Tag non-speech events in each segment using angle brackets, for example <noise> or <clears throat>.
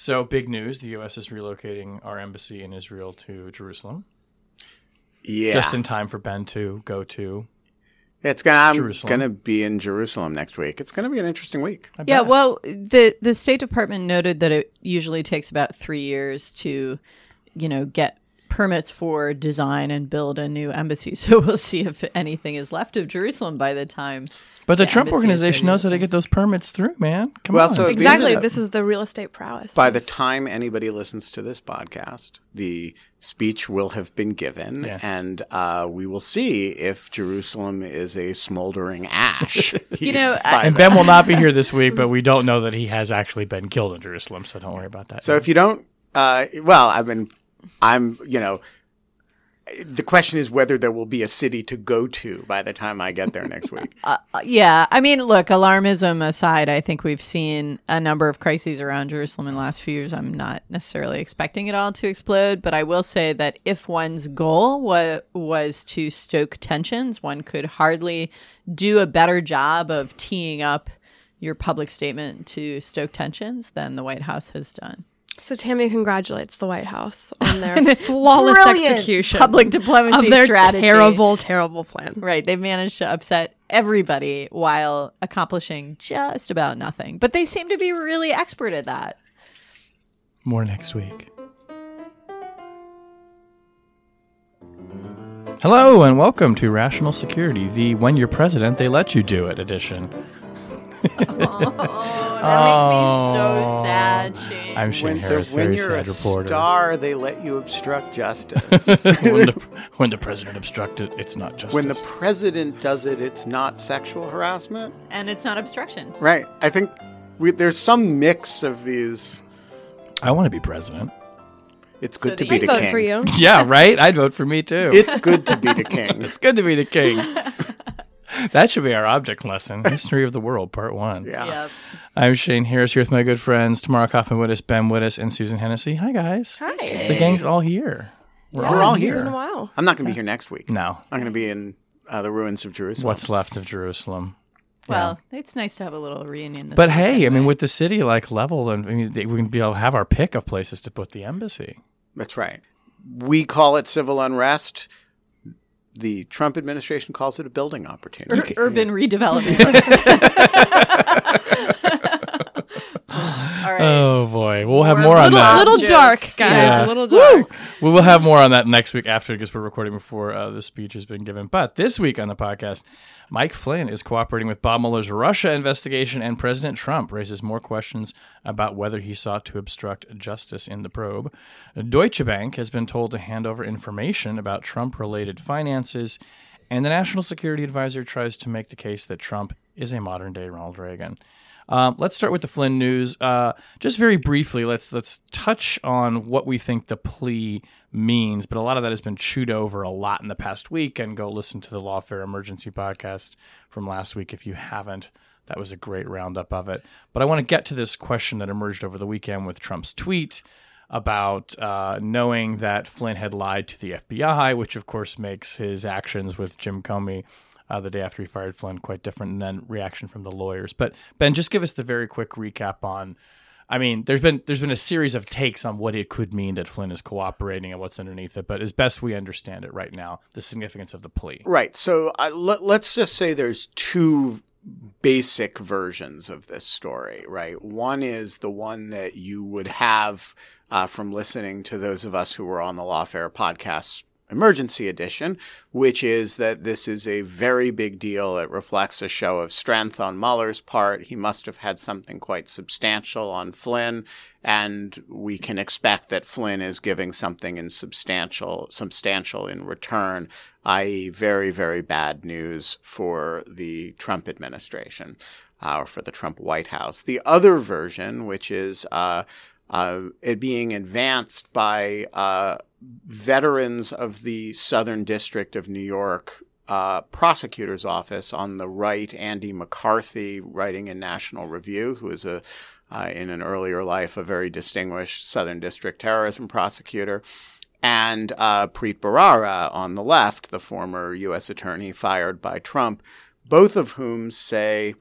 So, big news the U.S. is relocating our embassy in Israel to Jerusalem. Yeah. Just in time for Ben to go to. it's gonna I'm Jerusalem. gonna be in Jerusalem next week. It's gonna be an interesting week. I Yeah, bet. well, the the State Department noted that it usually takes about three years to, you know, get permits for design and build a new embassy. <laughs> So we'll see if anything is left of Jerusalem by the time. But the the Trump organization knows how to get those permits through, man. Come Well, on. so- Exactly. This is the real estate prowess. By the time anybody listens to this podcast, the speech will have been given, Yeah. and uh, we will see if Jerusalem is a smoldering ash. <laughs> You know, <laughs> By and. Ben will not be here this week, but <laughs> we don't know that he has actually been killed in Jerusalem, so don't worry about that. So if you don't, uh, well, I mean, I'm, you know, the question is whether there will be a city to go to by the time I get there next week. <laughs> Uh, yeah, I mean, look, alarmism aside, I think we've seen a number of crises around Jerusalem in the last few years. I'm not necessarily expecting it all to explode, but I will say that if one's goal wa- was to stoke tensions, one could hardly do a better job of teeing up your public statement to stoke tensions than the White House has done. So Tammy congratulates the White House on <laughs> their flawless execution public diplomacy of their strategy. terrible, terrible plan. Right. They've managed to upset everybody while accomplishing just about nothing. But they seem to be really expert at that. More next week. Hello and welcome to Rational Security, the When You're President, They Let You Do It edition. Oh, that makes me so oh. sad, Shane. I'm Shane When, the, Harris, when very you're a reporter. star, they let you obstruct justice. <laughs> when, the, when the president obstructed, it's not justice. when the president does it, it's not sexual harassment. and it's not obstruction. Right. I think we, there's some mix of these. I want to be president. It's good So to do be you the Vote king. for you. Yeah, right? I'd vote for me too. It's good to be the <laughs> king. It's good to be the king. <laughs> <laughs> that should be our object lesson. History of the World, Part One. Yeah. Yep. I'm Shane Harris here with my good friends Tamara Kaufman Wittes, Ben Wittes, and Susan Hennessy. Hi, guys. Hi. The gang's all here. We're We're all It's here. been a while. I'm not going to be here next week. No. I'm going to be in uh, the ruins of Jerusalem. What's left of Jerusalem? Well, it's nice to have a little reunion. This But week hey, I mean, with the city like leveled, and I mean, we can be able to have our pick of places to put the embassy. That's right. We call it civil unrest. The Trump administration calls it a building opportunity. urban redevelopment. <laughs> <laughs> All right. Oh boy, we'll have More more on Little, that. little dark, guys. Yeah. A little dark. We will have more on that next week after because we're recording before uh, the speech has been given. But this week on the podcast, Mike Flynn is cooperating with Bob Mueller's Russia investigation, and President Trump raises more questions about whether he sought to obstruct justice in the probe. Deutsche Bank has been told to hand over information about Trump related finances, and the National Security Advisor tries to make the case that Trump is a modern day Ronald Reagan. Um, let's start with the Flynn news. Uh, just very briefly, let's let's touch on what we think the plea means. But a lot of that has been chewed over a lot in the past week. And go listen to the Lawfare Emergency podcast from last week if you haven't. That was a great roundup of it. But I want to get to this question that emerged over the weekend with Trump's tweet about uh, knowing that Flynn had lied to the FBI, which of course makes his actions with Jim Comey uh, the day after he fired Flynn quite different, and then reaction from the lawyers. But Ben, just give us the very quick recap on. I mean, there's been there's been a series of takes on what it could mean that Flynn is cooperating and what's underneath it. But as best we understand it right now, the significance of the plea. Right. So let, let's just say there's two basic versions of this story, right? One is the one that you would have uh, from listening to those of us who were on the Lawfare podcast emergency edition, which is that this is a very big deal. It reflects a show of strength on Mueller's part. He must have had something quite substantial on Flynn, and we can expect that Flynn is giving something in substantial substantial in return, i.e., very very bad news for the Trump administration. uh, or for the Trump White House. The other version, which is uh, it being advanced by uh, veterans of the Southern District of New York uh, prosecutor's office on the right, Andy McCarthy, writing in National Review, who is a uh, in an earlier life a very distinguished Southern District terrorism prosecutor, and uh, Preet Bharara on the left, the former U.S. attorney fired by Trump, both of whom say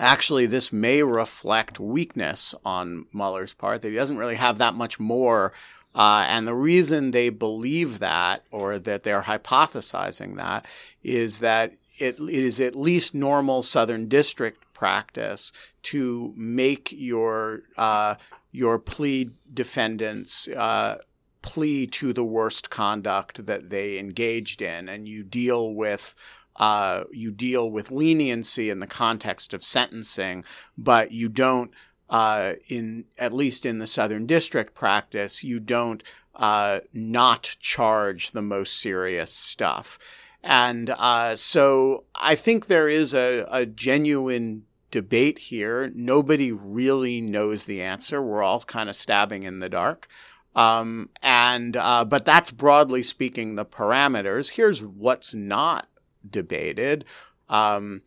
actually this may reflect weakness on Mueller's part, that he doesn't really have that much more. Uh, and the reason they believe that, or that they're hypothesizing that, is that it, it is at least normal Southern District practice to make your uh, your plea defendants uh, plea to the worst conduct that they engaged in, and you deal with uh, you deal with leniency in the context of sentencing, but you don't. Uh, in at least in the Southern District practice, you don't uh, not charge the most serious stuff. And uh, so I think there is a, a genuine debate here. Nobody really knows the answer. We're all kind of stabbing in the dark. Um, and uh, but that's broadly speaking the parameters. Here's what's not debated. Um,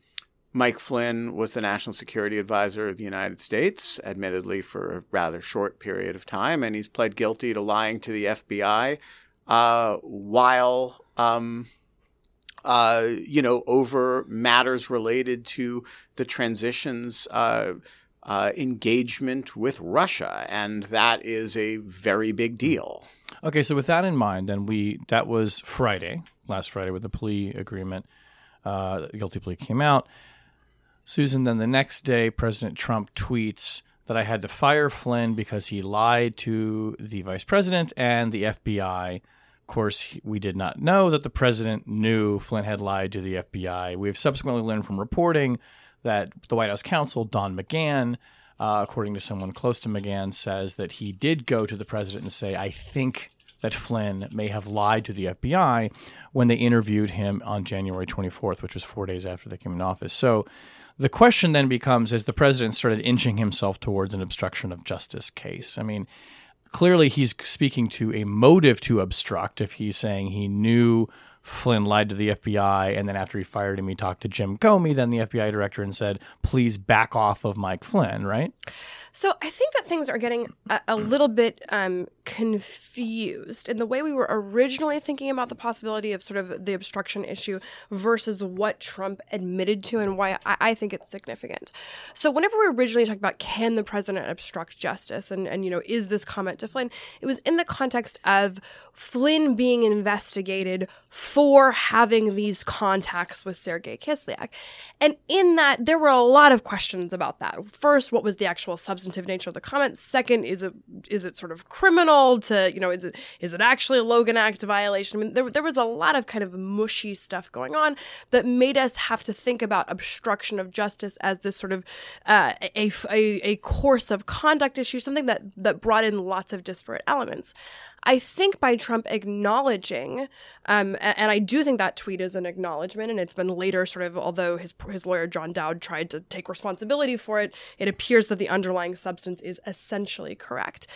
Mike Flynn was the national security advisor of the United States, admittedly for a rather short period of time, and he's pled guilty to lying to the FBI uh, while um, uh, you know, over matters related to the transition's uh, uh, engagement with Russia, and that is a very big deal. Okay, so with that in mind, then we that was Friday, last Friday, with the plea agreement. Uh, the guilty plea came out. Susan, then the next day, President Trump tweets that I had to fire Flynn because he lied to the vice president and the FBI of course, we did not know that the president knew Flynn had lied to the FBI. We have subsequently learned from reporting that the White House counsel, Don McGahn, uh, according to someone close to McGahn, says that he did go to the president and say, I think that Flynn may have lied to the FBI when they interviewed him on January 24th, which was four days after they came in office. So the question then becomes as the president started inching himself towards an obstruction of justice case. I mean, clearly he's speaking to a motive to obstruct if he's saying he knew Flynn lied to the FBI, and then after he fired him, he talked to Jim Comey, then the FBI director, and said, "Please back off of Mike Flynn." Right? So I think that things are getting a, a little bit um, confused in the way we were originally thinking about the possibility of sort of the obstruction issue versus what Trump admitted to and why I, I think it's significant. So whenever we originally talked about can the president obstruct justice and, and you know is this comment to Flynn, it was in the context of Flynn being investigated having these contacts with Sergei Kislyak. And in that, there were a lot of questions about that. First, what was the actual substantive nature of the comments? Second, is it is it sort of criminal to, you know, is it is it actually a Logan Act violation? I mean, there, there was a lot of kind of mushy stuff going on that made us have to think about obstruction of justice as this sort of uh, a, a, a course of conduct issue, something that, that brought in lots of disparate elements. I think by Trump acknowledging, um, and I do think that tweet is an acknowledgement, and it's been later sort of, although his his lawyer John Dowd tried to take responsibility for it, it appears that the underlying substance is essentially correct.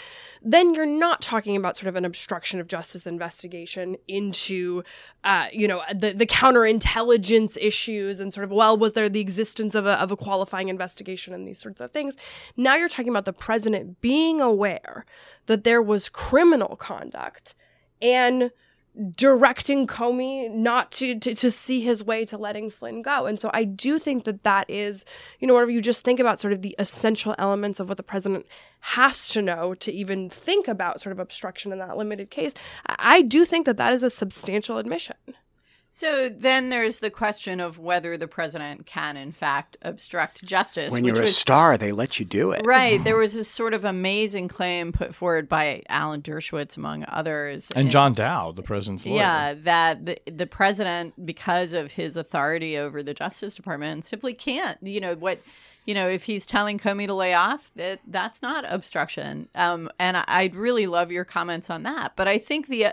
Then you're not talking about sort of an obstruction of justice investigation into, uh, you know, the the counterintelligence issues and sort of well, was there the existence of a of a qualifying investigation and these sorts of things. Now you're talking about the president being aware that there was criminal conduct and directing Comey not to, to, to see his way to letting Flynn go. And so I do think that that is, you know, whenever you just think about sort of the essential elements of what the president has to know to even think about sort of obstruction in that limited case, I do think that that is a substantial admission. So then there's the question of whether the president can, in fact, obstruct justice. When you're a was, star, they let you do it. Right. <laughs> There was this sort of amazing claim put forward by Alan Dershowitz, among others. And John Dowd, the president's lawyer. Yeah, that the, the president, because of his authority over the Justice Department, simply can't, you know, what you know, if he's telling Comey to lay off, that that's not obstruction. Um, and I, would really love your comments on that. But I think the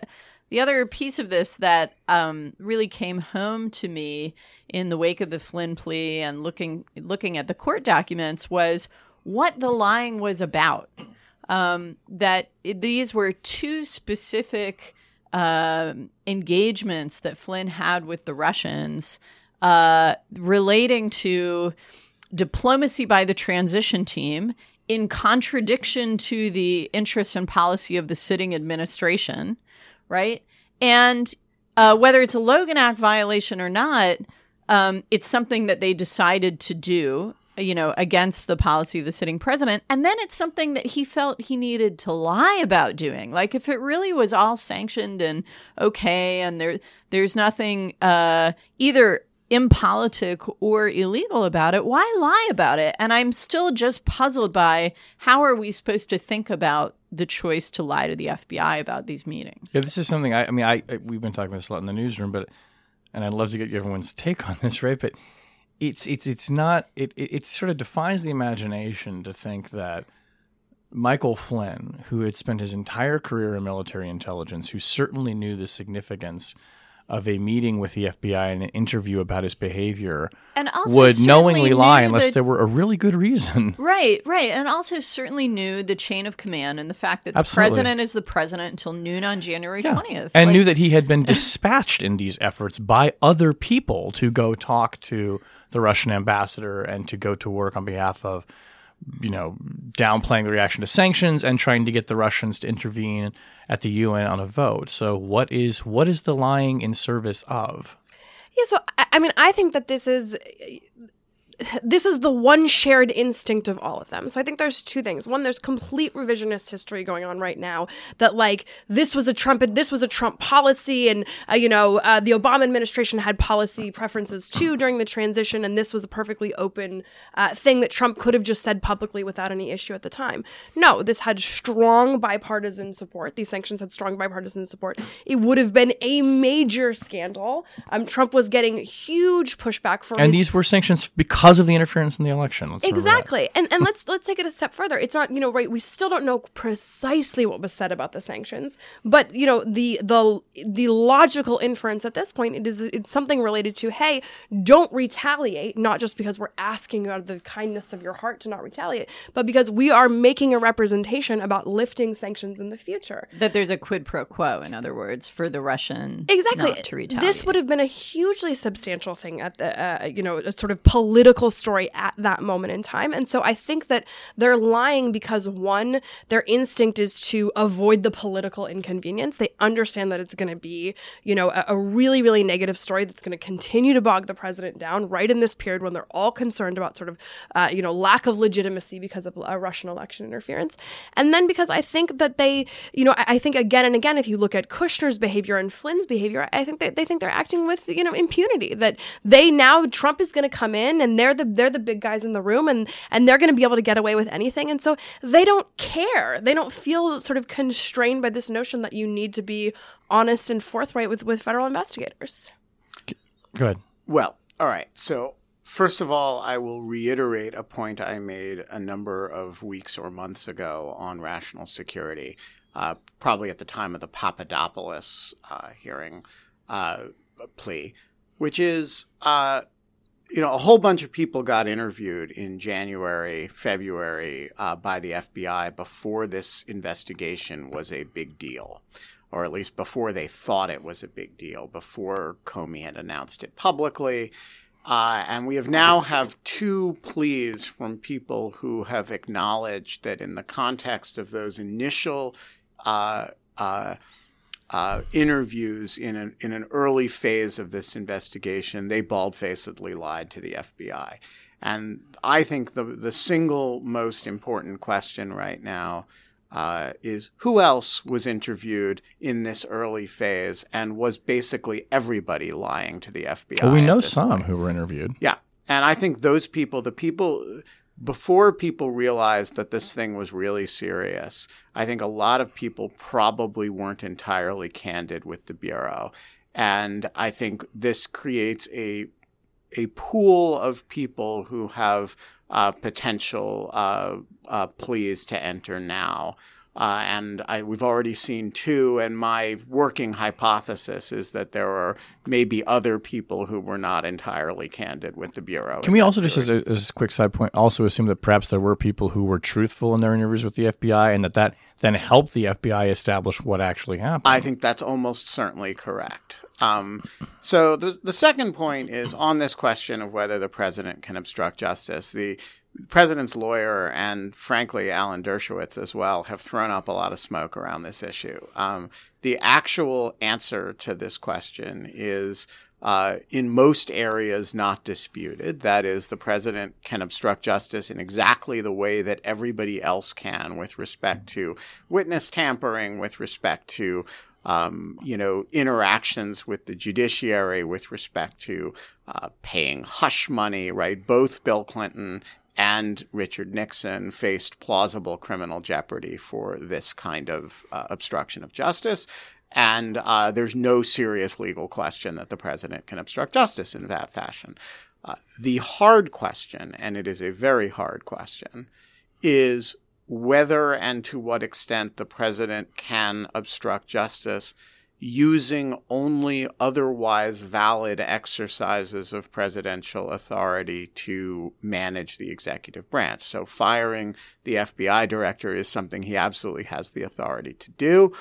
the other piece of this that um, really came home to me in the wake of the Flynn plea and looking looking at the court documents was what the lying was about. Um, that these were two specific uh, engagements that Flynn had with the Russians uh, relating to diplomacy by the transition team in contradiction to the interests and policy of the sitting administration, right? And uh, whether it's a Logan Act violation or not, um, it's something that they decided to do, you know, against the policy of the sitting president. And then it's something that he felt he needed to lie about doing. Like if it really was all sanctioned and okay, and there there's nothing uh, either impolitic or illegal about it, why lie about it? And I'm still just puzzled by how are we supposed to think about the choice to lie to the FBI about these meetings? Yeah, this is something I, I mean, I, I we've been talking about this a lot in the newsroom, but and I'd love to get everyone's <laughs> take on this, right? But it's it's it's not it it, it sort of defies the imagination to think that Michael Flynn, who had spent his entire career in military intelligence, who certainly knew the significance of a meeting with the FBI and an interview about his behavior And also would knowingly lie unless that- there were a really good reason. <laughs> Right, right. And also certainly knew the chain of command and the fact that the Absolutely. president is the president until noon on January 20th. And Like, knew that he had been <laughs> dispatched in these efforts by other people to go talk to the Russian ambassador and to go to work on behalf of, you know, downplaying the reaction to sanctions and trying to get the Russians to intervene at the UN on a vote. So what is what is the lying in service of? Yeah, so I, mean, I think that this is this is the one shared instinct of all of them. So I think there's two things. One, there's complete revisionist history going on right now that like this was a Trump this was a Trump policy, and uh, you know uh, the Obama administration had policy preferences too during the transition, and this was a perfectly open uh, thing that Trump could have just said publicly without any issue at the time. No, this had strong bipartisan support. These sanctions had strong bipartisan support. It would have been a major scandal. Um, Trump was getting huge pushback from And his these were sanctions because of the interference in the election. Let's. Exactly. And and let's let's take it a step further. It's not, you know, right, we still don't know precisely what was said about the sanctions, but you know, the the the logical inference at this point it is it's something related to, hey, don't retaliate, not just because we're asking you out of the kindness of your heart to not retaliate, but because we are making a representation about lifting sanctions in the future. that there's a quid pro quo, in other words, for the Russian exactly not to retaliate. this would have been a hugely substantial thing at the uh, you know a sort of political story at that moment in time. And so i think that they're lying because one their instinct is to avoid the political inconvenience. They understand that it's going to be you know a, a really really negative story that's going to continue to bog the president down right in this period when they're all concerned about sort of uh, you know lack of legitimacy because of a russian election interference. And then because i think that they you know I, I think again and again if you look at kushner's behavior and flynn's behavior i think they, they think they're acting with you know impunity that they now trump is going to come in and they're the they're the big guys in the room and and they're going to be able to get away with anything and so they don't care they don't feel sort of constrained by this notion that you need to be honest and forthright with with federal investigators Go ahead. Well, all right. So, first of all, I will reiterate a point I made a number of weeks or months ago on rational security, uh, probably at the time of the Papadopoulos uh, hearing uh, plea, which is. Uh, you know, a whole bunch of people got interviewed in January, February uh, by the FBI before this investigation was a big deal, or at least before they thought it was a big deal, before Comey had announced it publicly. Uh, and we have now have two pleas from people who have acknowledged that in the context of those initial uh, uh, interviews in an, in an early phase of this investigation, they bald-facedly lied to the FBI. And I think the the single most important question right now uh, is who else was interviewed in this early phase, and was basically everybody lying to the FBI? Well, we know some point? who were interviewed. Yeah. And I think those people, the people, before people realized that this thing was really serious, I think a lot of people probably weren't entirely candid with the Bureau. And I think this creates a, a pool of people who have uh, potential uh, uh, pleas to enter now. Uh, and I, we've already seen two, and my working hypothesis is that there are maybe other people who were not entirely candid with the Bureau. Can we also just, as a, as a quick side point, also assume that perhaps there were people who were truthful in their interviews with the FBI and that that then helped the FBI establish what actually happened? I think that's almost certainly correct. Um, so the, the second point is on this question of whether the president can obstruct justice. The president's lawyer and frankly Alan Dershowitz as well have thrown up a lot of smoke around this issue. Um, the actual answer to this question is uh, in most areas not disputed. That is, the president can obstruct justice in exactly the way that everybody else can with respect to witness tampering, with respect to um, you know, interactions with the judiciary with respect to uh, paying hush money, right? Both Bill Clinton and Richard Nixon faced plausible criminal jeopardy for this kind of uh, obstruction of justice. And uh, there's no serious legal question that the president can obstruct justice in that fashion. Uh, the hard question, and it is a very hard question, is whether and to what extent the president can obstruct justice using only otherwise valid exercises of presidential authority to manage the executive branch. So, firing the FBI director is something he absolutely has the authority to do.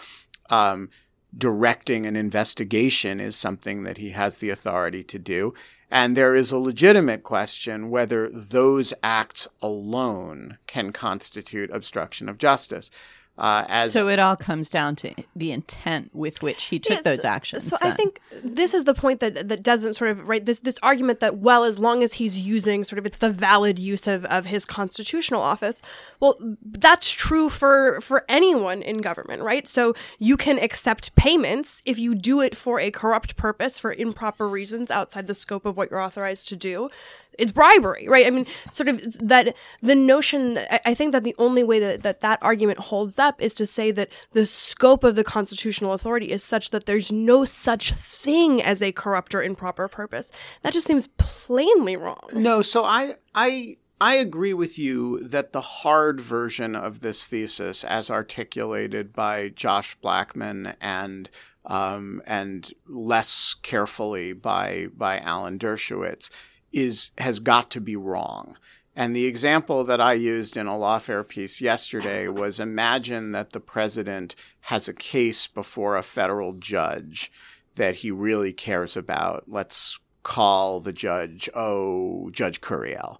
Um, directing an investigation is something that he has the authority to do. And there is a legitimate question whether those acts alone can constitute obstruction of justice. Uh, as so it all comes down to the intent with which he took yes, those actions. So then. I think this is the point that that doesn't sort of right this this argument that well as long as he's using sort of it's the valid use of, of his constitutional office. Well, that's true for for anyone in government, right? So you can accept payments if you do it for a corrupt purpose for improper reasons outside the scope of what you're authorized to do it's bribery, right? I mean, sort of that the notion, I think that the only way that, that that argument holds up is to say that the scope of the constitutional authority is such that there's no such thing as a corrupt or improper purpose. That just seems plainly wrong. No, so I, I, I agree with you that the hard version of this thesis, as articulated by Josh Blackman and um, and less carefully by by Alan Dershowitz, is has got to be wrong. And the example that I used in a lawfare piece yesterday <laughs> was imagine that the president has a case before a federal judge that he really cares about. Let's call the judge, oh, Judge Curiel.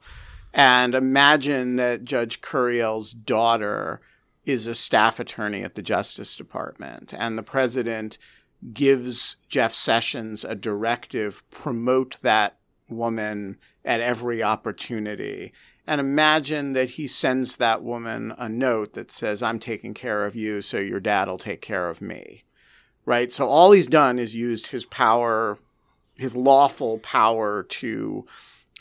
And imagine that Judge Curiel's daughter is a staff attorney at the Justice Department, and the president gives Jeff Sessions a directive promote that woman at every opportunity. And imagine that he sends that woman a note that says, I'm taking care of you, so your dad will take care of me. Right? So all he's done is used his power, his lawful power to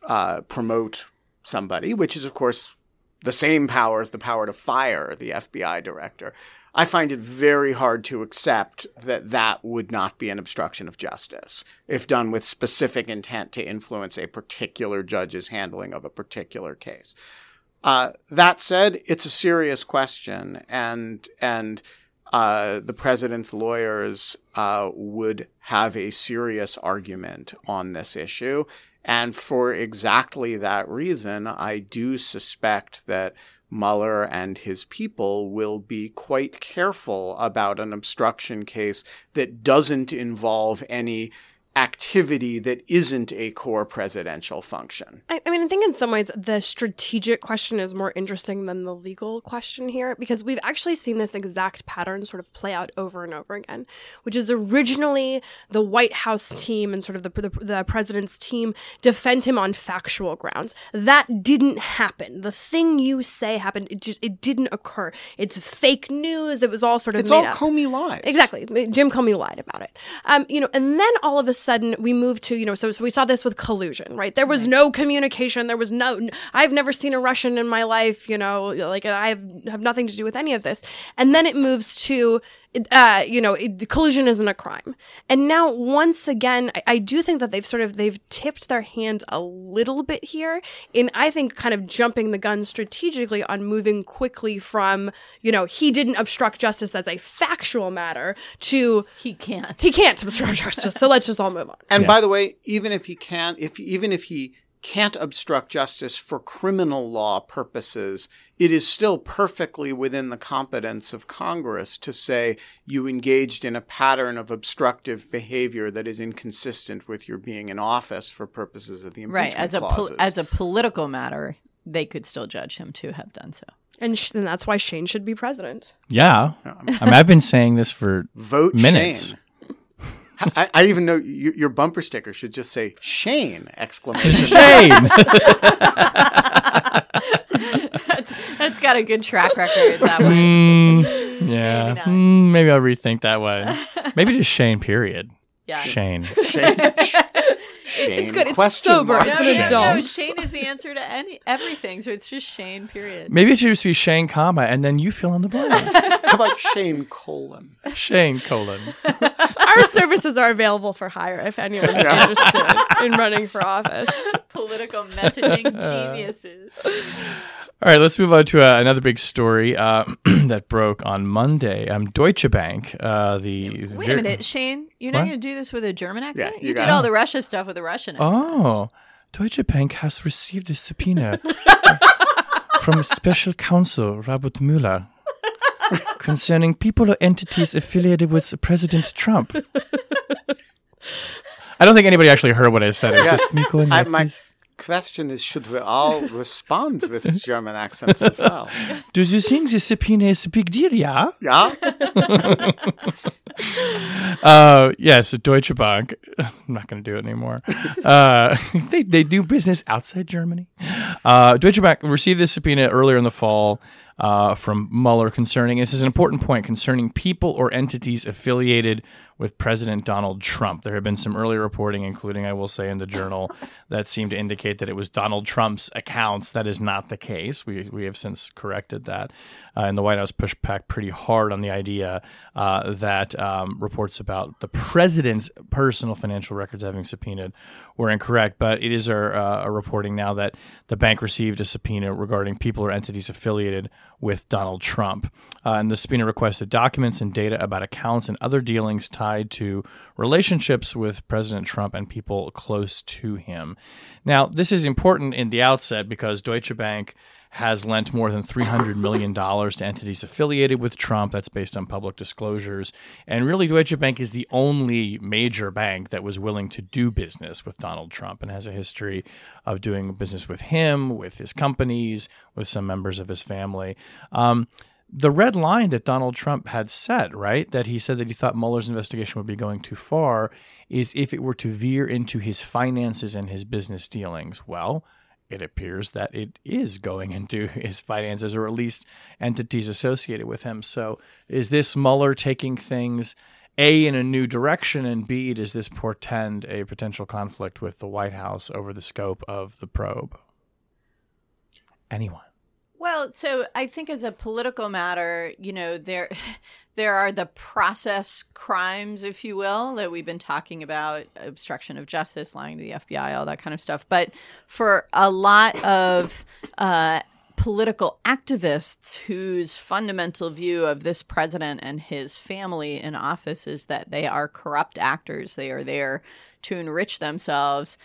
uh, promote somebody, which is, of course, the same power as the power to fire the FBI director. I find it very hard to accept that that would not be an obstruction of justice if done with specific intent to influence a particular judge's handling of a particular case. Uh, that said, it's a serious question, and and uh, the president's lawyers uh, would have a serious argument on this issue. And for exactly that reason, I do suspect that Mueller and his people will be quite careful about an obstruction case that doesn't involve any activity that isn't a core presidential function. I, I, mean, I think in some ways the strategic question is more interesting than the legal question here because we've actually seen this exact pattern sort of play out over and over again, which is originally the White House team and sort of the, the, the president's team defend him on factual grounds. That didn't happen. The thing you say happened. It just it didn't occur. It's fake news. It was all sort of it's all up. Comey lies. Exactly. Jim Comey lied about it. Um, you know, and then all of a sudden we move to you know so, so we saw this with collusion right? There was no communication. There was no i've never seen a russian in my life you know like i have, have nothing to do with any of this. And then it moves to uh, you know, it, collusion isn't a crime. And now, once again, I, I, do think that they've sort of they've tipped their hand a little bit here in I think kind of jumping the gun strategically on moving quickly from you know he didn't obstruct justice as a factual matter to he can't he can't obstruct justice. So let's just all move on. And Yeah. by the way, even if he can't, if even if he can't obstruct justice for criminal law purposes, it is still perfectly within the competence of Congress to say you engaged in a pattern of obstructive behavior that is inconsistent with your being in office for purposes of the impeachment right as a pol- as a political matter they could still judge him to have done so And, sh- and that's why Shane should be president. Yeah. I mean, I've been saying this for Vote minutes. Shane. I, I even know you, your bumper sticker should just say Shane! Exclamation. Shane. that's, that's got a good track record that way Mm, <laughs> yeah. Maybe. Mm, maybe I'll rethink that way. Maybe just Shane, period. yeah Shane. Shane. Shane. good. It's sober. mark. It's no, an no, no, adult. no, Shane is the answer to any everything, so it's just Shane. Period. Maybe it should just be Shane, comma, and then you fill in the blank. <laughs> How about Shane colon? Shane, colon. <laughs> Our services are available for hire if anyone's interested in running for office. <laughs> Political messaging geniuses. All right, let's move on to uh, another big story uh, <clears throat> that broke on Monday. Um, Deutsche Bank, uh, the Wait a minute, Shane. You're not going to do this with a German accent. you you did it. all the Russia stuff with a Russian accent. Oh, Deutsche Bank has received a subpoena <laughs> from Special Counsel Robert Mueller concerning people or entities affiliated with President Trump. <laughs> I don't think anybody actually heard what I said. It was Yeah. just me going I, like my this. Question is should we all <laughs> respond with German accents as well? <laughs> Do you think the subpoena is a big deal? Yeah. Yeah? <laughs> Uh, yeah, so Deutsche Bank. I'm not going to do it anymore. Uh, they they do business outside Germany. Uh, Deutsche Bank received this subpoena earlier in the fall uh, from Mueller concerning. This is an important point concerning people or entities affiliated with President Donald Trump. There have been some early reporting, including I will say in the Journal, <laughs> that seemed to indicate that it was Donald Trump's accounts. That is not the case. We we have since corrected that, uh, and the White House pushed back pretty hard on the idea uh, that um, reports about the president's personal financial records having subpoenaed were incorrect. But it is our, uh, a reporting now that the bank received a subpoena regarding people or entities affiliated with Donald Trump. Uh, and the subpoena requested documents and data about accounts and other dealings tied to relationships with President Trump and people close to him. Now, this is important in the outset because Deutsche Bank has lent more than $300 million <laughs> to entities affiliated with Trump. That's based on public disclosures. And really, Deutsche Bank is the only major bank that was willing to do business with Donald Trump and has a history of doing business with him, with his companies, with some members of his family. Um, the red line that Donald Trump had set, right, that he said that he thought Mueller's investigation would be going too far, is if it were to veer into his finances and his business dealings. Well, it appears that it is going <laughs> into his finances or at least entities associated with him. So is this Mueller taking things A in a new direction and B does this portend a potential conflict with the White House over the scope of the probe? Anyone? Well, so I think as a political matter, you know, there <laughs> there are the process crimes, if you will, that we've been talking about, obstruction of justice, lying to the FBI, all that kind of stuff. But for a lot of uh, political activists whose fundamental view of this president and his family in office is that they are corrupt actors, they are there to enrich themselves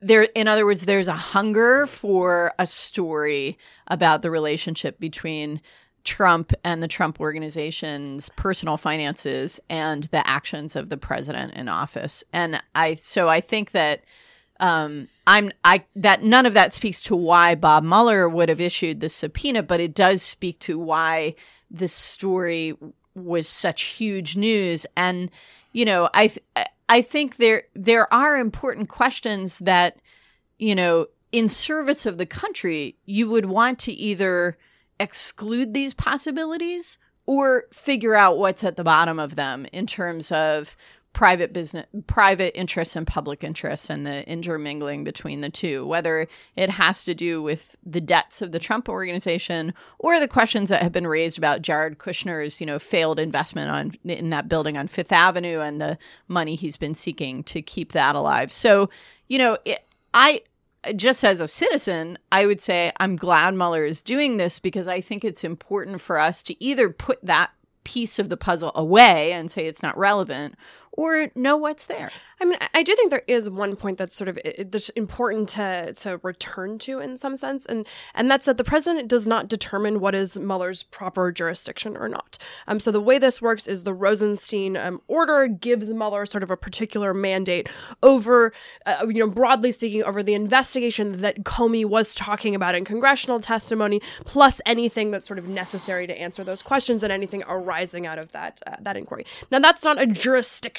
there in other words there's a hunger for a story about the relationship between Trump and the Trump organization's personal finances and the actions of the president in office. And I so I think that um, I'm I that none of that speaks to why Bob Mueller would have issued the subpoena, but it does speak to why this story was such huge news. And you know, I th- I think there there are important questions that you know in service of the country you would want to either exclude these possibilities or figure out what's at the bottom of them in terms of private business private interests and public interests and the intermingling between the two whether it has to do with the debts of the Trump organization or the questions that have been raised about Jared Kushner's you know failed investment on in that building on 5th Avenue and the money he's been seeking to keep that alive. So you know it, I just as a citizen, I would say I'm glad Mueller is doing this because I think it's important for us to either put that piece of the puzzle away and say it's not relevant or know what's there. I mean, I do think there is one point that's sort of important to to return to in some sense, and and that's that the president does not determine what is Mueller's proper jurisdiction or not. Um, so the way this works is the Rosenstein um, order gives Mueller sort of a particular mandate over, uh, you know, broadly speaking, over the investigation that Comey was talking about in congressional testimony, plus anything that's sort of necessary to answer those questions and anything arising out of that uh, that inquiry. Now, that's not a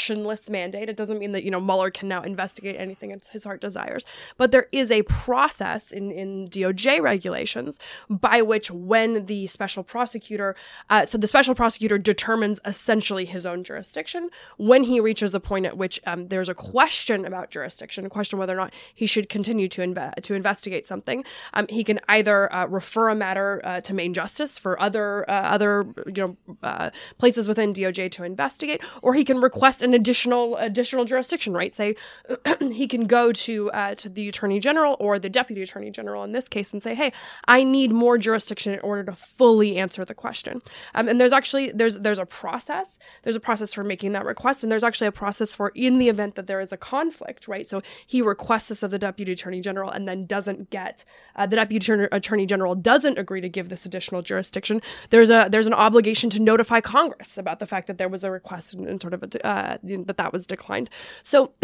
jurisdictionless mandate. It doesn't mean that you know Mueller can now investigate anything his heart desires. But there is a process in in DOJ regulations by which when the special prosecutor, uh, so the special prosecutor determines essentially his own jurisdiction when he reaches a point at which um, there's a question about jurisdiction, a question whether or not he should continue to inve- to investigate something. Um, he can either uh, refer a matter uh, to Main Justice for other uh, other you know uh, places within DOJ to investigate, or he can request an additional additional jurisdiction right? Say <clears throat> he can go to uh, to the attorney general or the deputy attorney general in this case and say, "Hey, I need more jurisdiction in order to fully answer the question." Um, and there's actually there's there's a process. There's a process for making that request, and there's actually a process for in the event that there is a conflict, right? So he requests this of the deputy attorney general and then doesn't get uh, the deputy attorney general doesn't agree to give this additional jurisdiction. There's a there's an obligation to notify Congress about the fact that there was a request and, and sort of a, uh, that that was declined. So <clears throat>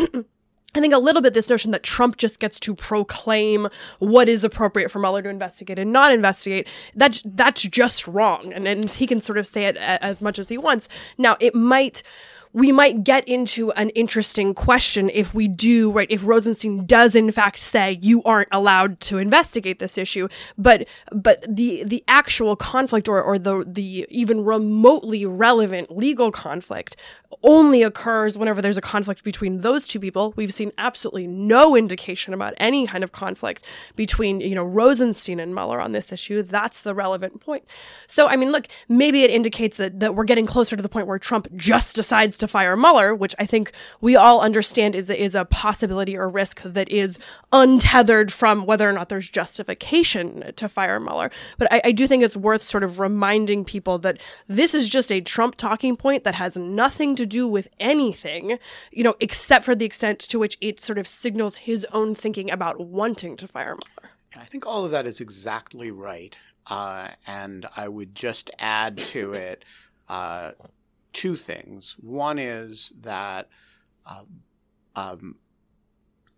I think a little bit this notion that Trump just gets to proclaim what is appropriate for Mueller to investigate and not investigate, that's, that's just wrong. And, and he can sort of say it as much as he wants. Now, it might, we might get into an interesting question if we do, right? If Rosenstein does in fact say you aren't allowed to investigate this issue, but, but the, the actual conflict or, or the, the even remotely relevant legal conflict only occurs whenever there's a conflict between those two people. We've seen absolutely no indication about any kind of conflict between, you know, Rosenstein and Mueller on this issue. That's the relevant point. So, I mean, look, maybe it indicates that, that we're getting closer to the point where Trump just decides to fire Mueller, which I think we all understand is, is a possibility or risk that is untethered from whether or not there's justification to fire Mueller. But I, I do think it's worth sort of reminding people that this is just a Trump talking point that has nothing to do with anything, you know, except for the extent to which it sort of signals his own thinking about wanting to fire Mueller. I think all of that is exactly right. Uh, and I would just add to it uh, two things. One is that um, um,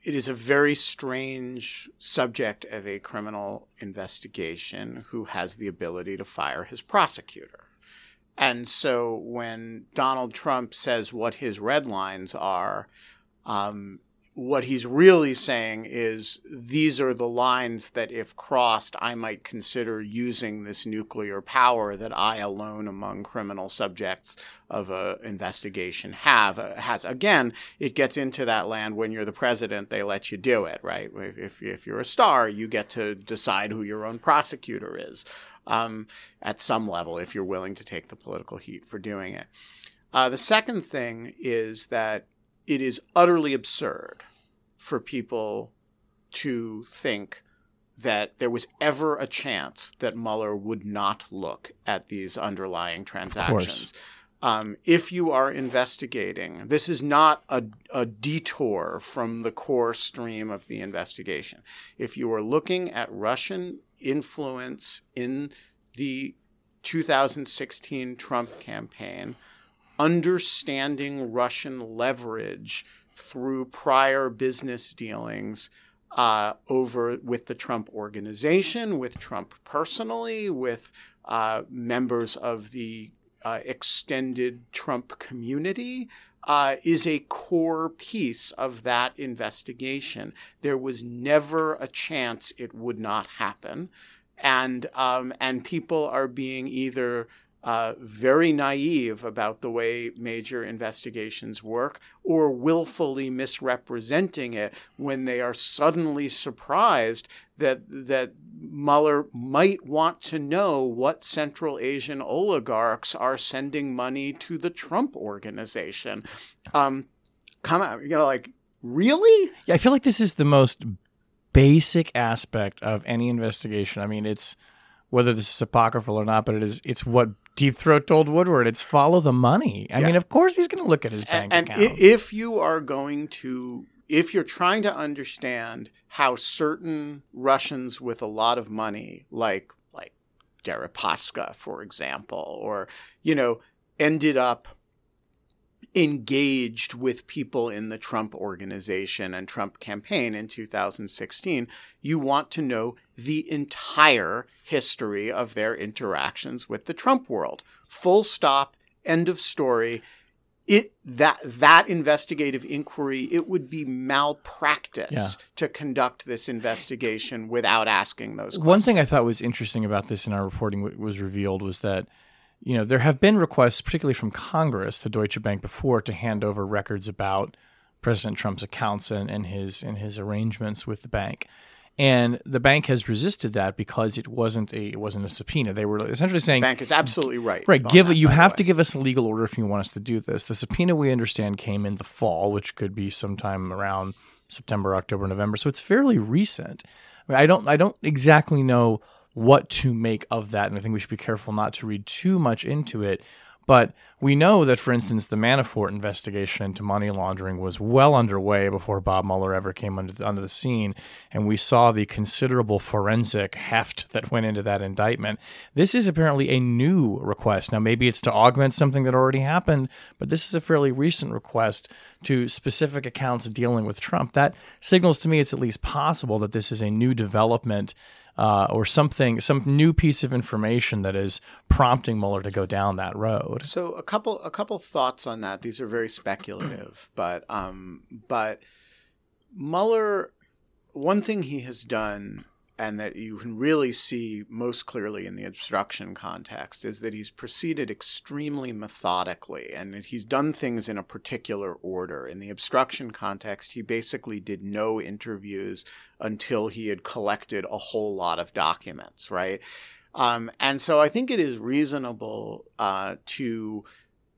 it is a very strange subject of a criminal investigation who has the ability to fire his prosecutor. And so when Donald Trump says what his red lines are, um, what he's really saying is these are the lines that, if crossed, I might consider using this nuclear power that I alone among criminal subjects of an investigation have. Uh, has again, it gets into that land when you're the president, they let you do it, right? If, if you're a star, you get to decide who your own prosecutor is um, at some level if you're willing to take the political heat for doing it. Uh, the second thing is that it is utterly absurd for people to think that there was ever a chance that Mueller would not look at these underlying transactions. Um, if you are investigating, this is not a, a detour from the core stream of the investigation. If you are looking at Russian influence in the 2016 Trump campaign, understanding Russian leverage through prior business dealings uh, over with the Trump organization, with Trump personally, with uh, members of the uh, extended Trump community. Uh, is a core piece of that investigation. There was never a chance it would not happen, and um, and people are being either uh, very naive about the way major investigations work or willfully misrepresenting it when they are suddenly surprised that that Mueller might want to know what Central Asian oligarchs are sending money to the Trump organization. Um, come on, you know, like really? Yeah, I feel like this is the most basic aspect of any investigation. I mean, it's whether this is apocryphal or not, but it is it's what Deep Throat told Woodward. It's follow the money. I Yeah. mean, of course he's going to look at his bank and account. if you are going to if you're trying to understand how certain Russians with a lot of money, like like Deripaska, for example, or you know, ended up engaged with people in the Trump organization and Trump campaign in 2016, you want to know the entire history of their interactions with the Trump world. Full stop, end of story. It that that investigative inquiry, it would be malpractice Yeah. to conduct this investigation without asking those questions. One thing I thought was interesting about this in our reporting was revealed was that you know there have been requests, particularly from Congress, to Deutsche Bank before to hand over records about President Trump's accounts and, and his and his arrangements with the bank. And the bank has resisted that because it wasn't a it wasn't a subpoena. They were essentially saying bank is absolutely right. Right. Give that, you have to give us a legal order if you want us to do this. The subpoena we understand came in the fall, which could be sometime around September, October, November. So it's fairly recent. I, mean, I don't I don't exactly know what to make of that, and I think we should be careful not to read too much into it. But we know that, for instance, the Manafort investigation into money laundering was well underway before Bob Mueller ever came under the, onto the scene, and we saw the considerable forensic heft that went into that indictment. This is apparently a new request. Now, maybe it's to augment something that already happened, but this is a fairly recent request to specific accounts dealing with Trump. That signals to me it's at least possible that this is a new development uh, or something, some new piece of information that is prompting Mueller to go down that road. So a couple a couple thoughts on that. These are very speculative, <clears throat> but um, but Mueller, one thing he has done, and that you can really see most clearly in the obstruction context, is that he's proceeded extremely methodically, and that he's done things in a particular order. In the obstruction context, he basically did no interviews until he had collected a whole lot of documents, right? Um, and so I think it is reasonable uh, to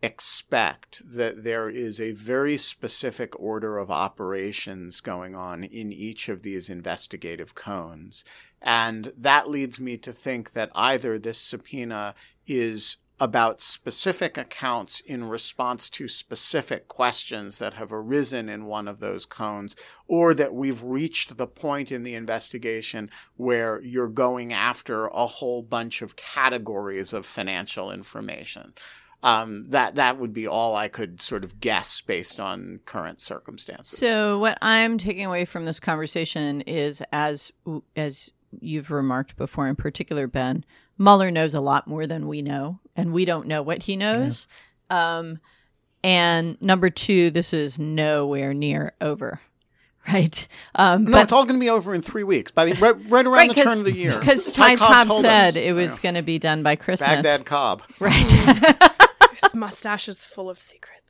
expect that there is a very specific order of operations going on in each of these investigative cones. And that leads me to think that either this subpoena is about specific accounts in response to specific questions that have arisen in one of those cones, or that we've reached the point in the investigation where you're going after a whole bunch of categories of financial information. Um, that that would be all I could sort of guess based on current circumstances. So what I'm taking away from this conversation is, as as you've remarked before, in particular, Ben Mueller knows a lot more than we know, and we don't know what he knows. Um, and number two, this is nowhere near over, <laughs> right? Um, no, but it's all going to be over in three weeks. By the right, right around the turn of the year, <laughs> because Ty Cobb told said us, it was you know, going to be done by Christmas, Baghdad Cobb. right? <laughs> His mustache is full of secrets. <laughs>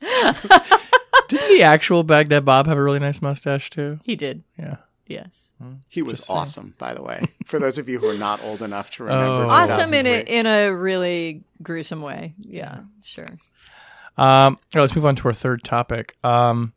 Didn't the actual Baghdad Bob have a really nice mustache too? he did, Yeah. yes. He was Just saying. awesome, by the way. For those of you who are not old enough to <laughs> remember, Oh. Awesome in 2003. a in a really gruesome way. Yeah, sure. Um, all right, let's move on to our third topic. Um,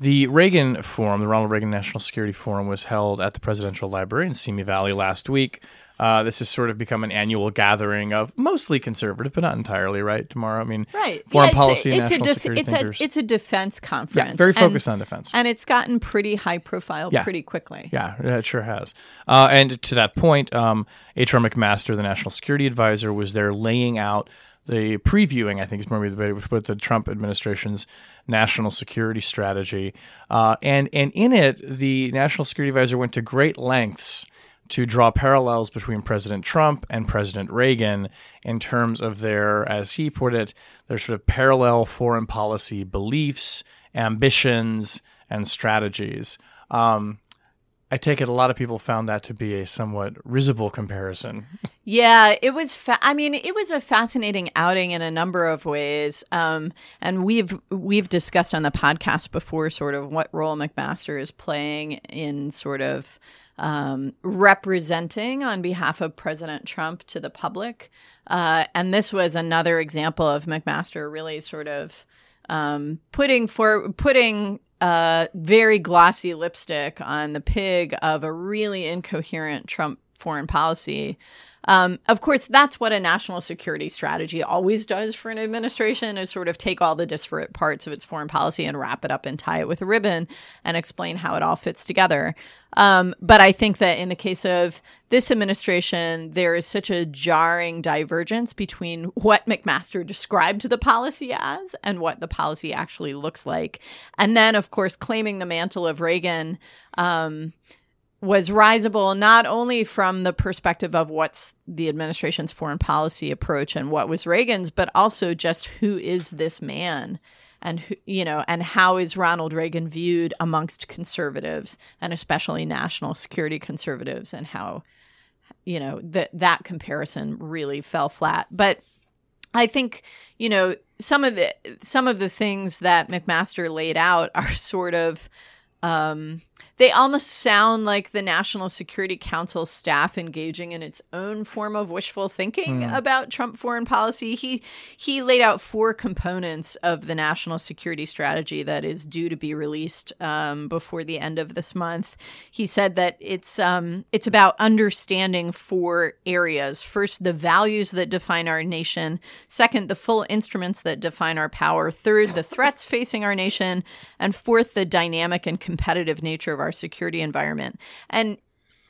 the Reagan Forum, the Ronald Reagan National Security Forum, was held at the Presidential Library in Simi Valley last week. Uh, this has sort of become an annual gathering of mostly conservative, but not entirely, right? Tomorrow, I mean, Right. foreign it's policy a, and it's national a def- security it's thinkers. a it's a defense conference. yeah, very and- focused on defense. And it's gotten pretty high profile Yeah. pretty quickly. Yeah, it sure has. Uh, and to that point, um, H.R. McMaster, the national security advisor, was there laying out the previewing, I think is maybe the way to put the Trump administration's national security strategy. Uh, and, and in it, the national security advisor went to great lengths to draw parallels between President Trump and President Reagan in terms of their, as he put it, their sort of parallel foreign policy beliefs, ambitions, and strategies. Um, I take it a lot of people found that to be a somewhat risible comparison. Yeah, it was. Fa- I mean, it was a fascinating outing in a number of ways, um, and we've we've discussed on the podcast before, sort of what role McMaster is playing in sort of um, representing on behalf of President Trump to the public, uh, and this was another example of McMaster really sort of um, putting for putting uh, very glossy lipstick on the pig of a really incoherent Trump foreign policy. Um, of course, that's what a national security strategy always does for an administration is sort of take all the disparate parts of its foreign policy and wrap it up and tie it with a ribbon and explain how it all fits together. Um, but I think that in the case of this administration, there is such a jarring divergence between what McMaster described the policy as and what the policy actually looks like. And then, of course, claiming the mantle of Reagan. Um, was risible not only from the perspective of what's the administration's foreign policy approach and what was Reagan's, but also just who is this man and who, you know and how is Ronald Reagan viewed amongst conservatives and especially national security conservatives and how you know that that comparison really fell flat. But I think you know some of the some of the things that McMaster laid out are sort of um, they almost sound like the National Security Council staff engaging in its own form of wishful thinking mm. about Trump foreign policy. He he laid out four components of the national security strategy that is due to be released um, before the end of this month. He said that it's um, it's about understanding four areas. First, the values that define our nation. Second, the full instruments that define our power. Third, the threats facing our nation, and fourth, the dynamic and competitive nature of our security environment. And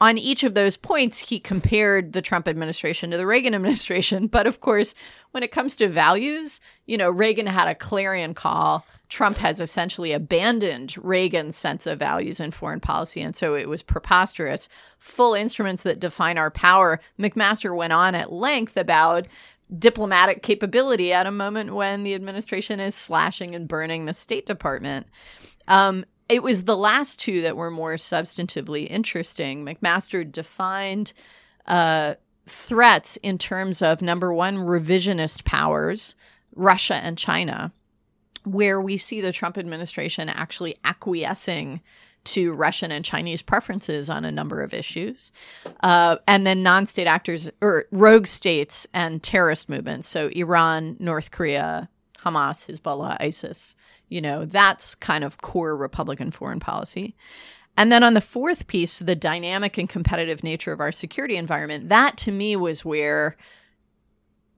on each of those points, he compared the Trump administration to the Reagan <laughs> administration. But of course, when it comes to values, you know, Reagan had a clarion call. Trump has essentially abandoned Reagan's sense of values in foreign policy. And so it was preposterous. Full instruments that define our power. McMaster went on at length about diplomatic capability at a moment when the administration is slashing and burning the State Department. Um, it was the last two that were more substantively interesting. McMaster defined uh, threats in terms of number one, revisionist powers, Russia and China, where we see the Trump administration actually acquiescing to Russian and Chinese preferences on a number of issues. Uh, and then non state actors or rogue states and terrorist movements. So Iran, North Korea, Hamas, Hezbollah, ISIS. You know, that's kind of core Republican foreign policy. And then on the fourth piece, the dynamic and competitive nature of our security environment, that to me was where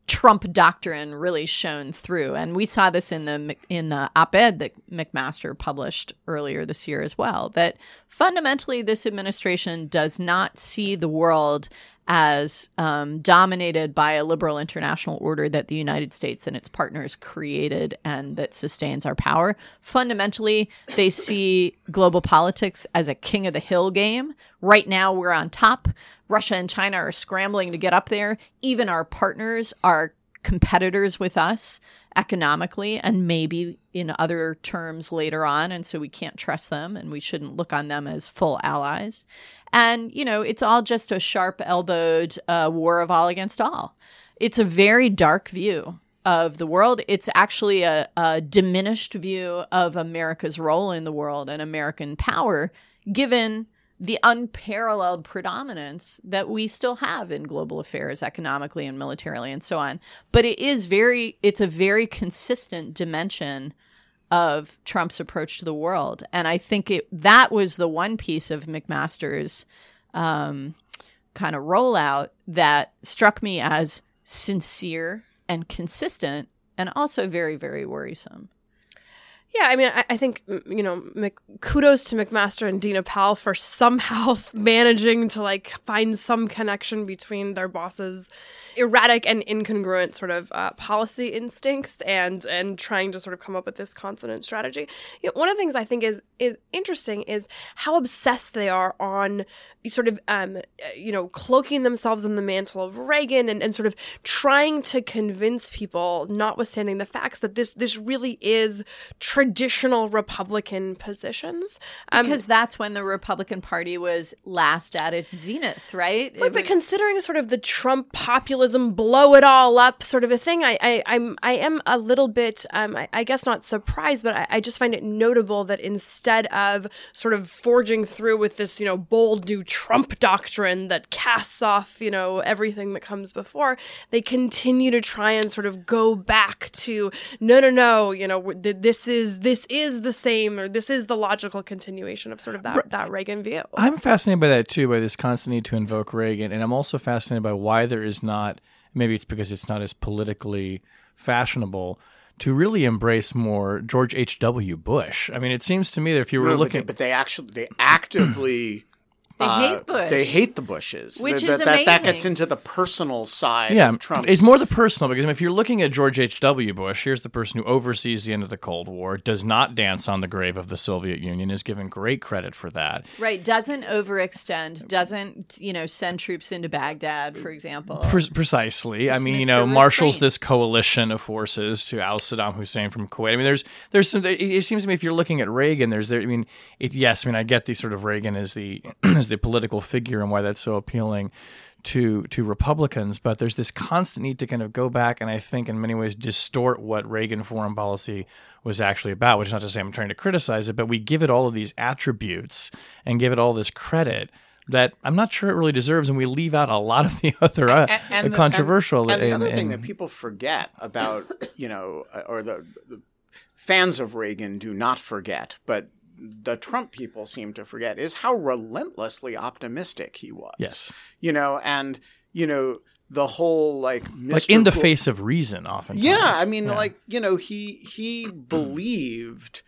Trump doctrine really shone through. And we saw this in the in the op-ed that McMaster published earlier this year as well, that fundamentally this administration does not see the world as um, dominated by a liberal international order that the United States and its partners created and that sustains our power. Fundamentally, they see global politics as a king of the hill game. Right now, we're on top. Russia and China are scrambling to get up there. Even our partners are competitors with us economically and maybe in other terms later on. And so we can't trust them and we shouldn't look on them as full allies. And, you know, it's all just a sharp elbowed uh, war of all against all. It's a very dark view of the world. It's actually a, a diminished view of America's role in the world and American power, given the unparalleled predominance that we still have in global affairs economically and militarily and so on but it is very it's a very consistent dimension of Trump's approach to the world. And I think it that was the one piece of McMaster's um, kind of rollout that struck me as sincere and consistent and also very, very worrisome. Yeah, I mean, I, I think you know, Mc, kudos to McMaster and Dina Powell for <laughs> somehow <laughs> managing to like find some connection between their bosses erratic and incongruent sort of uh, policy instincts and and trying to sort of come up with this consonant strategy. You know, one of the things I think is is interesting is how obsessed they are on sort of um, you know cloaking themselves in the mantle of Reagan and, and sort of trying to convince people, notwithstanding the facts, that this this really is traditional Republican positions. Um, because that's when the Republican Party was last at its zenith, right? But, but considering sort of the Trump populism blow it all up sort of a thing, I, I I'm I am a little bit um, I, I guess not surprised, but I, I just find it notable that instead of sort of forging through with this you know bold new Trump doctrine that casts off you know everything that comes before, they continue to try and sort of go back to no no no you know this is this is the same or this is the logical continuation of sort of that that Reagan view. I'm fascinated by that too, by this constant need to invoke Reagan, and I'm also fascinated by why there is not. Maybe it's because it's not as politically fashionable to really embrace more George H. W. Bush. I mean, it seems to me that if you were No, but looking, they, but they actually they actively They uh, hate Bush. They hate the Bushes, Which Th- is that, that, that gets into the personal side yeah, of Trump. it's more the personal because I mean, if you're looking at George H. W. Bush, here's the person who oversees the end of the Cold War, does not dance on the grave of the Soviet Union, is given great credit for that. Right, doesn't overextend, doesn't, you know, send troops into Baghdad, for example. Pre- precisely. I It's mean, you Mr. know, marshals this coalition of forces to oust Saddam Hussein from Kuwait. I mean, there's there's some. It, it seems to me if you're looking at Reagan, there's there. I mean, it, yes, I mean, I get the sort of Reagan as the <clears throat> as the political figure and why that's so appealing to to Republicans, but there's this constant need to kind of go back and I think in many ways distort what Reagan foreign policy was actually about. Which is not to say I'm trying to criticize it, but we give it all of these attributes and give it all this credit. That I'm not sure it really deserves, and we leave out a lot of the <laughs> other uh, And- and the- controversial. And, and the other thing that people forget about, <coughs> you know, uh, or the, the fans of Reagan do not forget, but the Trump people seem to forget, is how relentlessly optimistic he was. Yes. You know, and you know the whole like like in the face of reason, often. Yeah, I mean, like you know, he he believed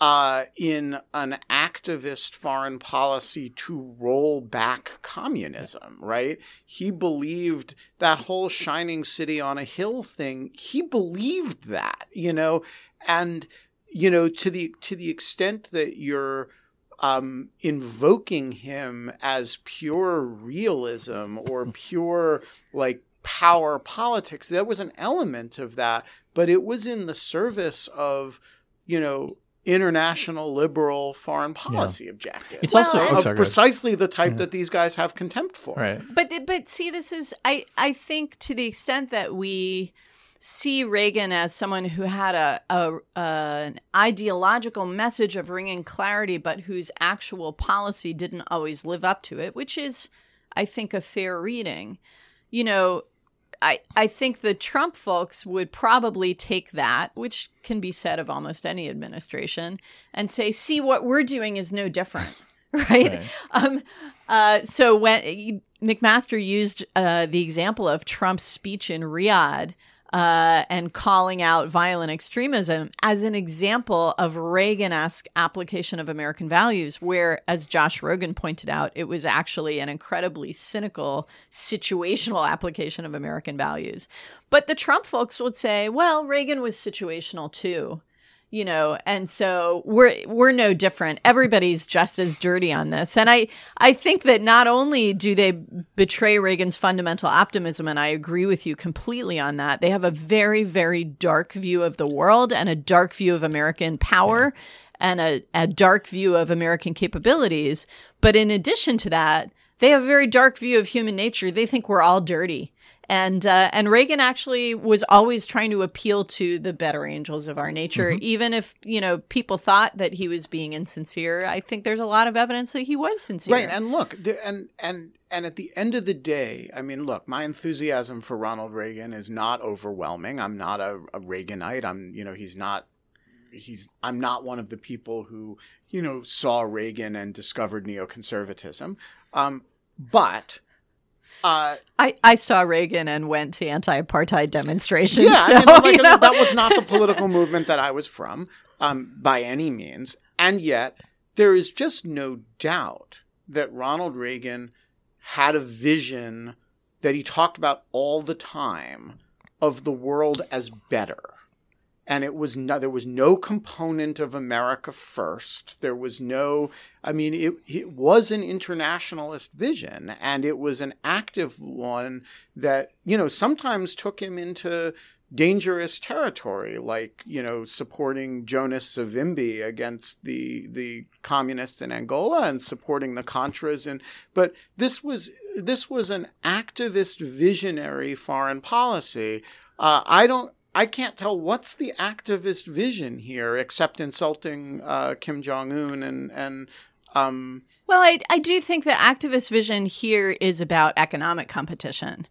uh, in an activist foreign policy to roll back communism, right? He believed that whole shining city on a hill thing. He believed that, you know, and you know to the to the extent that you're um, invoking him as pure realism or <laughs> pure like power politics. There was an element of that, but it was in the service of, you know, international liberal foreign policy objectives. It's also- of sorry, precisely the type that these guys have contempt for. right. But but see, this is I I think to the extent that we see Reagan as someone who had a, a, an ideological message of bringing clarity, but whose actual policy didn't always live up to it, which is, I think, a fair reading. You know, I I think the Trump folks would probably take that, which can be said of almost any administration, and say, "See, what we're doing is no different." <laughs> Right. Right. Um, uh, so when McMaster used uh, the example of Trump's speech in Riyadh uh, and calling out violent extremism as an example of Reagan-esque application of American values, where, as Josh Rogin pointed out, it was actually an incredibly cynical situational <laughs> application of American values. But the Trump folks would say, well, Reagan was situational too you know and so we're we're no different. Everybody's just as dirty on this. And i i think that not only do they betray reagan's fundamental optimism and i agree with you completely on that they have a very very dark view of the world and a dark view of american power and a, a dark view of american capabilities. But in addition to that they have a very dark view of human nature. They think we're all dirty and uh, and Reagan actually was always trying to appeal to the better angels of our nature, Mm-hmm. even if you know people thought that he was being insincere. I think there's a lot of evidence that he was sincere. Right, and look, and and and at the end of the day, I mean, look, my enthusiasm for Ronald Reagan is not overwhelming. I'm not a, a Reaganite. I'm, you know, he's not. He's. I'm not one of the people who, you know, saw Reagan and discovered neoconservatism. Um, but. Uh, I, I saw Reagan and went to anti-apartheid demonstrations. yeah, so, I mean, like, you know. that was not the political movement that I was from, um, by any means. And yet, there is just no doubt that Ronald Reagan had a vision that he talked about all the time of the world as better. And it was no, there was no component of America first. There was no, I mean, it, it was an internationalist vision and it was an active one that, you know, sometimes took him into dangerous territory, like you know supporting Jonas Savimbi against the the communists in Angola and supporting the Contras. And but this was this was an activist, visionary foreign policy. Uh, I don't. I can't tell what's the activist vision here, except insulting uh, Kim Jong Un and and um, well, I, I do think the activist vision here is about economic competition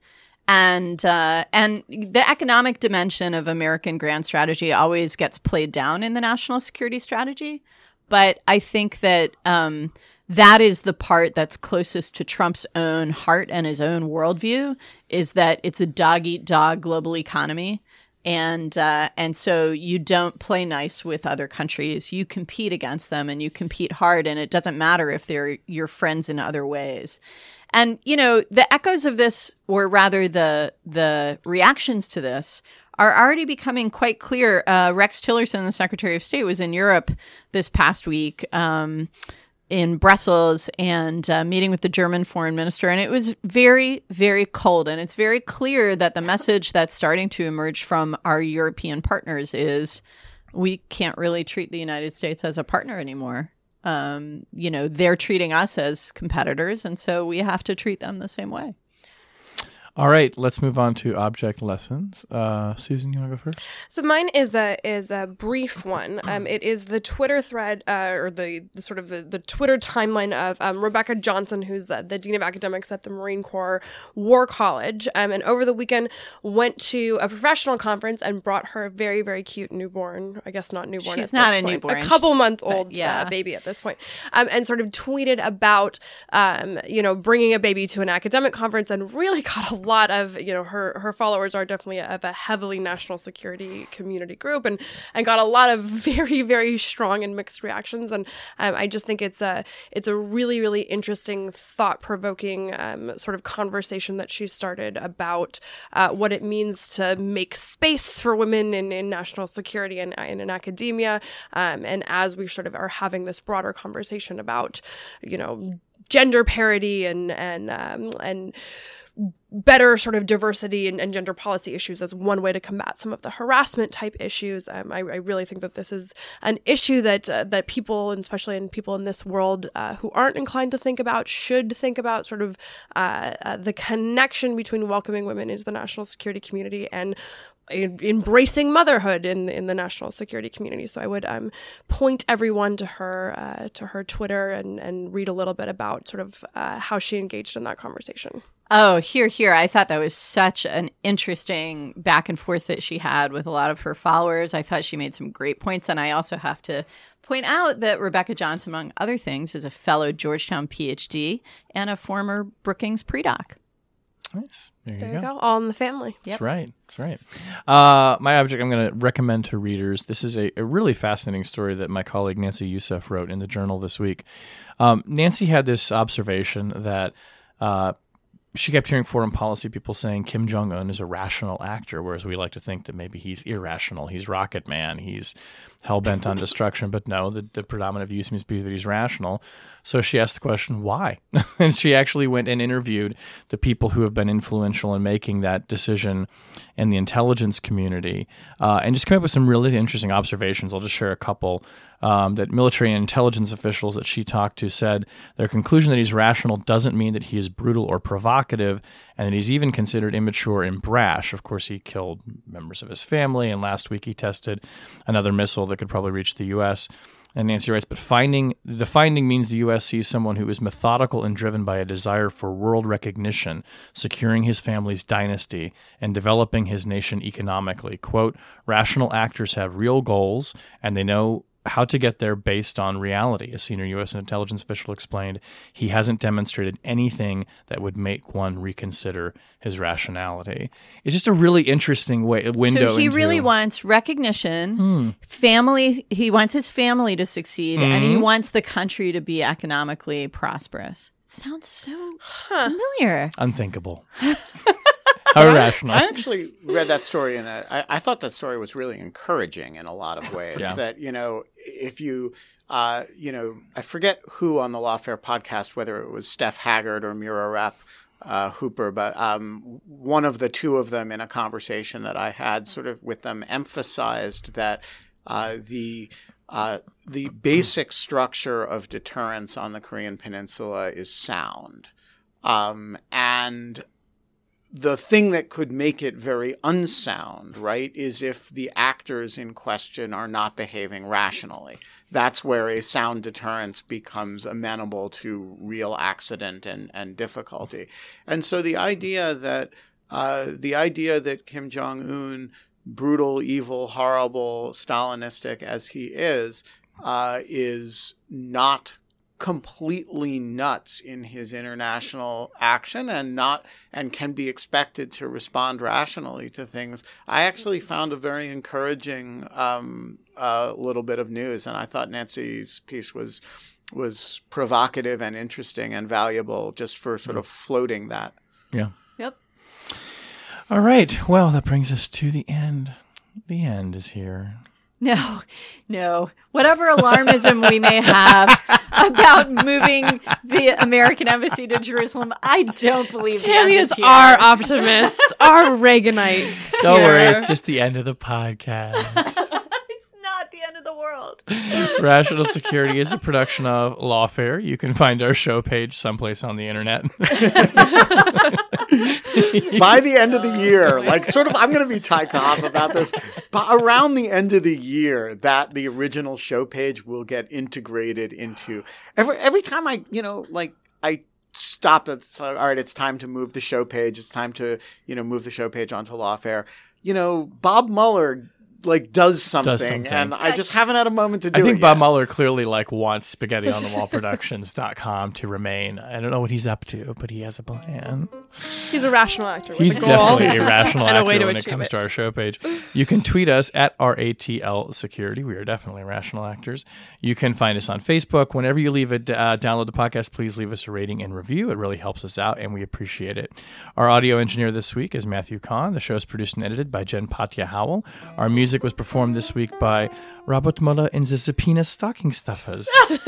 and uh, and the economic dimension of American grand strategy always gets played down in the national security strategy. But I think that um, that is the part that's closest to Trump's own heart and his own worldview is that it's a dog eat dog global economy. And uh, and so you don't play nice with other countries. You compete against them, and you compete hard. And it doesn't matter if they're your friends in other ways. And you know, the echoes of this, or rather the the reactions to this, are already becoming quite clear. Uh, Rex Tillerson, the Secretary of State, was in Europe this past week. Um, in Brussels and uh, meeting with the German foreign minister. And it was very, very cold. And it's very clear that the message that's starting to emerge from our European partners is we can't really treat the United States as a partner anymore um, you know, they're treating us as competitors, and so we have to treat them the same way. All right, let's move on to object lessons. Uh, Susan, you want to go first? So mine is a is a brief one. <clears throat> Um, it is the Twitter thread uh, or the, the, sort of the, the Twitter timeline of um, Rebecca Johnson, who's the, the dean of academics at the Marine Corps War College, um, and over the weekend went to a professional conference and brought her a very very cute newborn. I guess not newborn. She's not a point, newborn. A couple month old yeah. uh, baby at this point, um, and sort of tweeted about um, you know bringing a baby to an academic conference and really <laughs> got a lot of you know her her followers are definitely of a heavily national security community group and and got a lot of <laughs> very very strong and mixed reactions. And um, I just think it's a it's a really really interesting thought provoking um, sort of conversation that she started about uh, what it means to make space for women in, in national security and, and in academia um, and as we sort of are having this broader conversation about you know gender parity and and um, and better sort of diversity and, and, gender policy issues as one way to combat some of the harassment type issues. Um, I, I, really think that this is an issue that uh, that people, especially in people in this world uh, who aren't inclined to think about, should think about sort of uh, uh the connection between welcoming women into the national security community and embracing motherhood in in the national security community. So I would um, point everyone to her uh, to her Twitter and and read a little bit about sort of uh, how she engaged in that conversation. Oh, here, here. I thought that was such an interesting back and forth that she had with a lot of her followers. I thought she made some great points. And I also have to point out that Rebecca Johnson, among other things, is a fellow Georgetown PhD and a former Brookings pre-doc. Nice. There, there you, you go. go. All in the family. Yep. That's right. That's right. Uh, my object I'm going to recommend to readers. This is a, a, really fascinating story that my colleague Nancy Youssef wrote in the journal this week. Um, Nancy had this observation that uh, she kept hearing foreign policy people saying Kim Jong Un is a rational actor, whereas we like to think that maybe he's irrational. He's Rocket Man. He's hell bent on destruction. But no, the, the predominant view seems to be that he's rational. So she asked the question, why? <laughs> and she actually went and interviewed the people who have been influential in making that decision in the intelligence community uh, and just came up with some really interesting observations. I'll just share a couple. Um, that military and intelligence officials that she talked to said their conclusion that he's rational doesn't mean that he is brutal or provocative, and that he's even considered immature and brash. Of course, he killed members of his family, and last week he tested another missile that could probably reach the U.S. And Nancy writes, but finding the finding means the U.S. sees someone who is methodical and driven by a desire for world recognition, securing his family's dynasty, and developing his nation economically. "Quote: Rational actors have real goals, and they know how to get there based on reality. A senior U.S. intelligence official explained he hasn't demonstrated anything that would make one reconsider his rationality. It's just a really interesting way window. So he into- really wants recognition, Hmm. family. He wants his family to succeed, and Mm-hmm. he wants the country to be economically prosperous. It sounds so familiar. unthinkable. <laughs> how irrational. I actually read that story and I, I thought that story was really encouraging in a lot of ways. Yeah. That you know, if you, uh, you know, I forget who on the Lawfare podcast, whether it was Steph Haggard or Mira Rapp. Uh, Hooper, but um, one of the two of them in a conversation that I had sort of with them emphasized that uh, the uh, the basic structure of deterrence on the Korean Peninsula is sound, um, and the thing that could make it very unsound, right, is if the actors in question are not behaving rationally. That's where a sound deterrence becomes amenable to real accident and, and difficulty. And so the idea that uh, the idea that Kim Jong Un, brutal, evil, horrible, Stalinistic as he is, uh, is not completely nuts in his international action and not and can be expected to respond rationally to things. I actually found a very encouraging um, uh, little bit of news, and I thought Nancy's piece was was provocative and interesting and valuable just for sort of floating that. yeah. Yep. All right. Well, that brings us to the end. The end is here. No, no. Whatever alarmism we may have about moving the American embassy to Jerusalem, I don't believe the Tammy end is here. our optimist, our Reaganites. Don't worry, it's just the end of the podcast. It's not the end of the world. <laughs> Rational Security is a production of Lawfare. You can find our show page someplace on the internet. <laughs> By the end of the year, like sort of, I'm going to be Ty Cobb about this. But around the end of the year, that the original show page will get integrated into every every time I, you know, like I stop at so, all right, it's time to move the show page. It's time to you know move the show page onto Lawfare. You know, Bob Mueller like does something, something. and I just haven't had a moment to do it. I think it Bob yet. Mueller clearly like wants spaghetti on the wall <laughs> productions.com to remain. I don't know what he's up to, but he has a plan. He's a rational actor. With He's a goal definitely a rational <laughs> and a actor way to when it achieve comes to our show page. You can tweet us at RATL Security. We are definitely rational actors. You can find us on Facebook. Whenever you leave a uh, download the podcast, please leave us a rating and review. It really helps us out, and we appreciate it. Our audio engineer this week is Matthew Kahn. The show is produced and edited by Jen Patja Howell. Our music was performed this week by Robert Mueller and the Subpoena Stocking Stuffers. <laughs>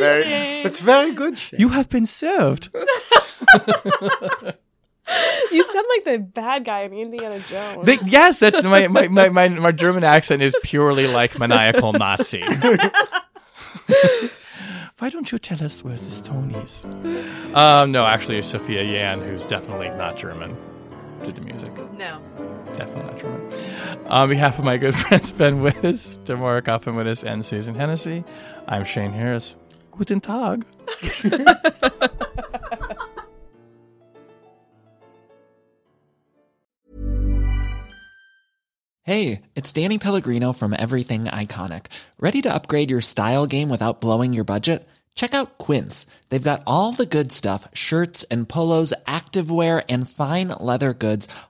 It's very, it's very good. Shane. you have been served. <laughs> <laughs> You sound like the bad guy in Indiana Jones. They, yes, that's my, my, my, my, my German accent is purely like maniacal Nazi. Why don't you tell us where the stone is? Um, no, actually, it's Sophia Yan, who's definitely not German, did the music. No. Definitely not German. On behalf of my good <laughs> friends Ben Wittes, Tamara Cofman Wittes, and Susan Hennessey, I'm Shane Harris. Guten Tag. <laughs> Hey, it's Danny Pellegrino from Everything Iconic. Ready to upgrade your style game without blowing your budget? Check out Quince. They've got all the good stuff shirts and polos, activewear, and fine leather goods,